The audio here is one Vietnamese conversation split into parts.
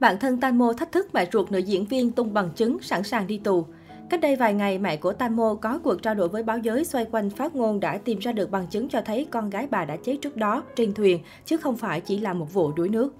Bạn thân Tanmo thách thức mẹ ruột nữ diễn viên tung bằng chứng sẵn sàng đi tù. Cách đây vài ngày, mẹ của Tanmo có cuộc trao đổi với báo giới xoay quanh phát ngôn đã tìm ra được bằng chứng cho thấy con gái bà đã chết trước đó trên thuyền, chứ không phải chỉ là một vụ đuối nước.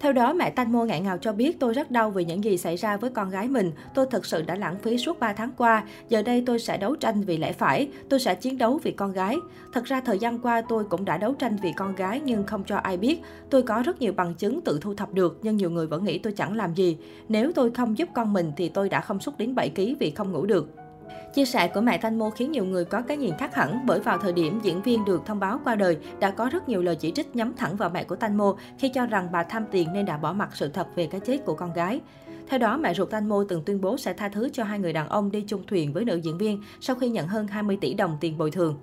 Theo đó, mẹ Tanh Mô ngại ngào cho biết tôi rất đau vì những gì xảy ra với con gái mình. Tôi thật sự đã lãng phí suốt 3 tháng qua. Giờ đây tôi sẽ đấu tranh vì lẽ phải. Tôi sẽ chiến đấu vì con gái. Thật ra thời gian qua tôi cũng đã đấu tranh vì con gái nhưng không cho ai biết. Tôi có rất nhiều bằng chứng tự thu thập được nhưng nhiều người vẫn nghĩ tôi chẳng làm gì. Nếu tôi không giúp con mình thì tôi đã không xúc đến 7 kg vì không ngủ được. Chia sẻ của mẹ Thanh Mô khiến nhiều người có cái nhìn khác hẳn bởi vào thời điểm diễn viên được thông báo qua đời, đã có rất nhiều lời chỉ trích nhắm thẳng vào mẹ của Thanh Mô khi cho rằng bà tham tiền nên đã bỏ mặt sự thật về cái chết của con gái. Theo đó, mẹ ruột Thanh Mô từng tuyên bố sẽ tha thứ cho hai người đàn ông đi chung thuyền với nữ diễn viên sau khi nhận hơn 20 tỷ đồng tiền bồi thường.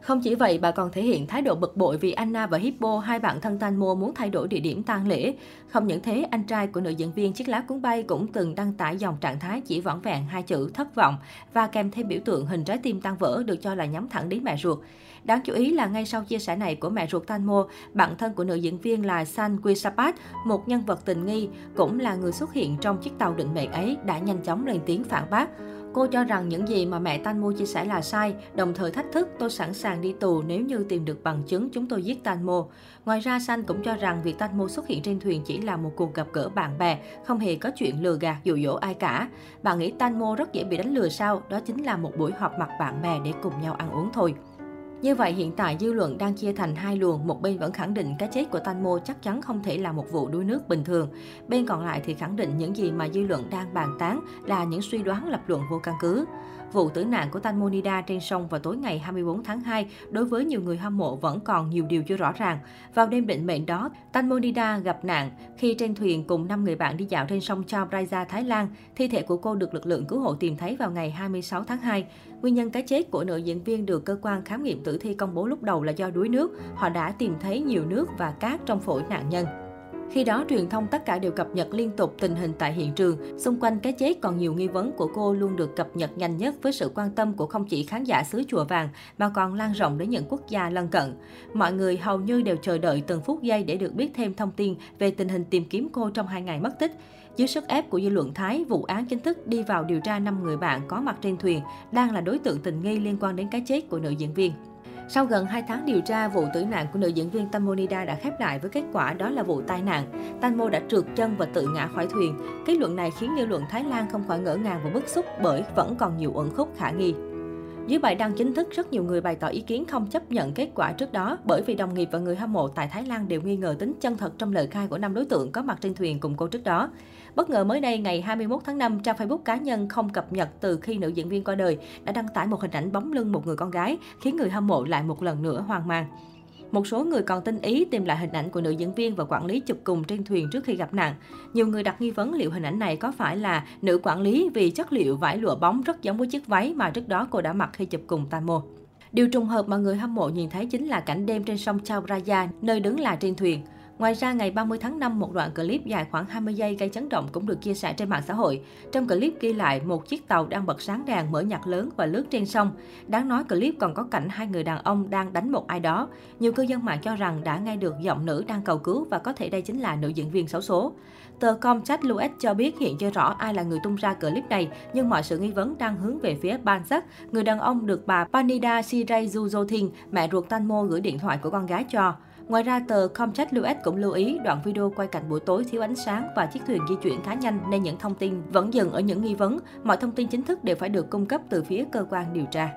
Không chỉ vậy, bà còn thể hiện thái độ bực bội vì Anna và Hippo, hai bạn thân Tan Mua muốn thay đổi địa điểm tang lễ. Không những thế, anh trai của nữ diễn viên Chiếc lá cuốn bay cũng từng đăng tải dòng trạng thái chỉ vỏn vẹn hai chữ thất vọng và kèm thêm biểu tượng hình trái tim tan vỡ được cho là nhắm thẳng đến mẹ ruột. Đáng chú ý là ngay sau chia sẻ này của mẹ ruột Tanmo, bạn thân của nữ diễn viên là San Quisapat, một nhân vật tình nghi, cũng là người xuất hiện trong chiếc tàu định mệnh ấy, đã nhanh chóng lên tiếng phản bác. Cô cho rằng những gì mà mẹ Tanmo chia sẻ là sai, đồng thời thách thức tôi sẵn sàng đi tù nếu như tìm được bằng chứng chúng tôi giết Tanmo. Ngoài ra, San cũng cho rằng việc Tanmo xuất hiện trên thuyền chỉ là một cuộc gặp gỡ bạn bè, không hề có chuyện lừa gạt dụ dỗ ai cả. Bạn nghĩ Tanmo rất dễ bị đánh lừa sao? Đó chính là một buổi họp mặt bạn bè để cùng nhau ăn uống thôi. Như vậy, hiện tại dư luận đang chia thành hai luồng. Một bên vẫn khẳng định cái chết của Tanmo chắc chắn không thể là một vụ đuối nước bình thường. Bên còn lại thì khẳng định những gì mà dư luận đang bàn tán là những suy đoán lập luận vô căn cứ. Vụ tử nạn của Tanmonida trên sông vào tối ngày 24 tháng 2 đối với nhiều người hâm mộ vẫn còn nhiều điều chưa rõ ràng. Vào đêm định mệnh đó, Tanmonida gặp nạn khi trên thuyền cùng 5 người bạn đi dạo trên sông Chao Phraya, Thái Lan. Thi thể của cô được lực lượng cứu hộ tìm thấy vào ngày 26 tháng 2. Nguyên nhân cái chết của nữ diễn viên được cơ quan khám nghiệm tử thi công bố lúc đầu là do đuối nước. Họ đã tìm thấy nhiều nước và cát trong phổi nạn nhân. Khi đó, truyền thông tất cả đều cập nhật liên tục tình hình tại hiện trường. Xung quanh cái chết còn nhiều nghi vấn của cô luôn được cập nhật nhanh nhất với sự quan tâm của không chỉ khán giả xứ Chùa Vàng mà còn lan rộng đến những quốc gia lân cận. Mọi người hầu như đều chờ đợi từng phút giây để được biết thêm thông tin về tình hình tìm kiếm cô trong hai ngày mất tích. Dưới sức ép của dư luận Thái, vụ án chính thức đi vào điều tra 5 người bạn có mặt trên thuyền đang là đối tượng tình nghi liên quan đến cái chết của nữ diễn viên. Sau gần 2 tháng điều tra, vụ tử nạn của nữ diễn viên Tamonida đã khép lại với kết quả đó là vụ tai nạn. Tanmo đã trượt chân và tự ngã khỏi thuyền. Kết luận này khiến dư luận Thái Lan không khỏi ngỡ ngàng và bức xúc bởi vẫn còn nhiều uẩn khúc khả nghi. Dưới bài đăng chính thức, rất nhiều người bày tỏ ý kiến không chấp nhận kết quả trước đó bởi vì đồng nghiệp và người hâm mộ tại Thái Lan đều nghi ngờ tính chân thật trong lời khai của năm đối tượng có mặt trên thuyền cùng cô trước đó. Bất ngờ mới đây, ngày 21 tháng 5, trang Facebook cá nhân không cập nhật từ khi nữ diễn viên qua đời đã đăng tải một hình ảnh bóng lưng một người con gái, khiến người hâm mộ lại một lần nữa hoang mang. Một số người còn tinh ý tìm lại hình ảnh của nữ diễn viên và quản lý chụp cùng trên thuyền trước khi gặp nạn. Nhiều người đặt nghi vấn liệu hình ảnh này có phải là nữ quản lý vì chất liệu vải lụa bóng rất giống với chiếc váy mà trước đó cô đã mặc khi chụp cùng Tamo. Điều trùng hợp mà người hâm mộ nhìn thấy chính là cảnh đêm trên sông Chao Phraya, nơi đứng là trên thuyền. Ngoài ra, ngày 30 tháng 5, một đoạn clip dài khoảng 20 giây gây chấn động cũng được chia sẻ trên mạng xã hội. Trong clip ghi lại một chiếc tàu đang bật sáng đèn mở nhạc lớn và lướt trên sông. Đáng nói clip còn có cảnh hai người đàn ông đang đánh một ai đó. Nhiều cư dân mạng cho rằng đã nghe được giọng nữ đang cầu cứu và có thể đây chính là nữ diễn viên xấu số. Tờ Comchat Louis cho biết hiện chưa rõ ai là người tung ra clip này, nhưng mọi sự nghi vấn đang hướng về phía Bansak, người đàn ông được bà Panida Siray mẹ ruột Tanmo gửi điện thoại của con gái cho. Ngoài ra, tờ Comtech US cũng lưu ý đoạn video quay cảnh buổi tối thiếu ánh sáng và chiếc thuyền di chuyển khá nhanh nên những thông tin vẫn dừng ở những nghi vấn. Mọi thông tin chính thức đều phải được cung cấp từ phía cơ quan điều tra.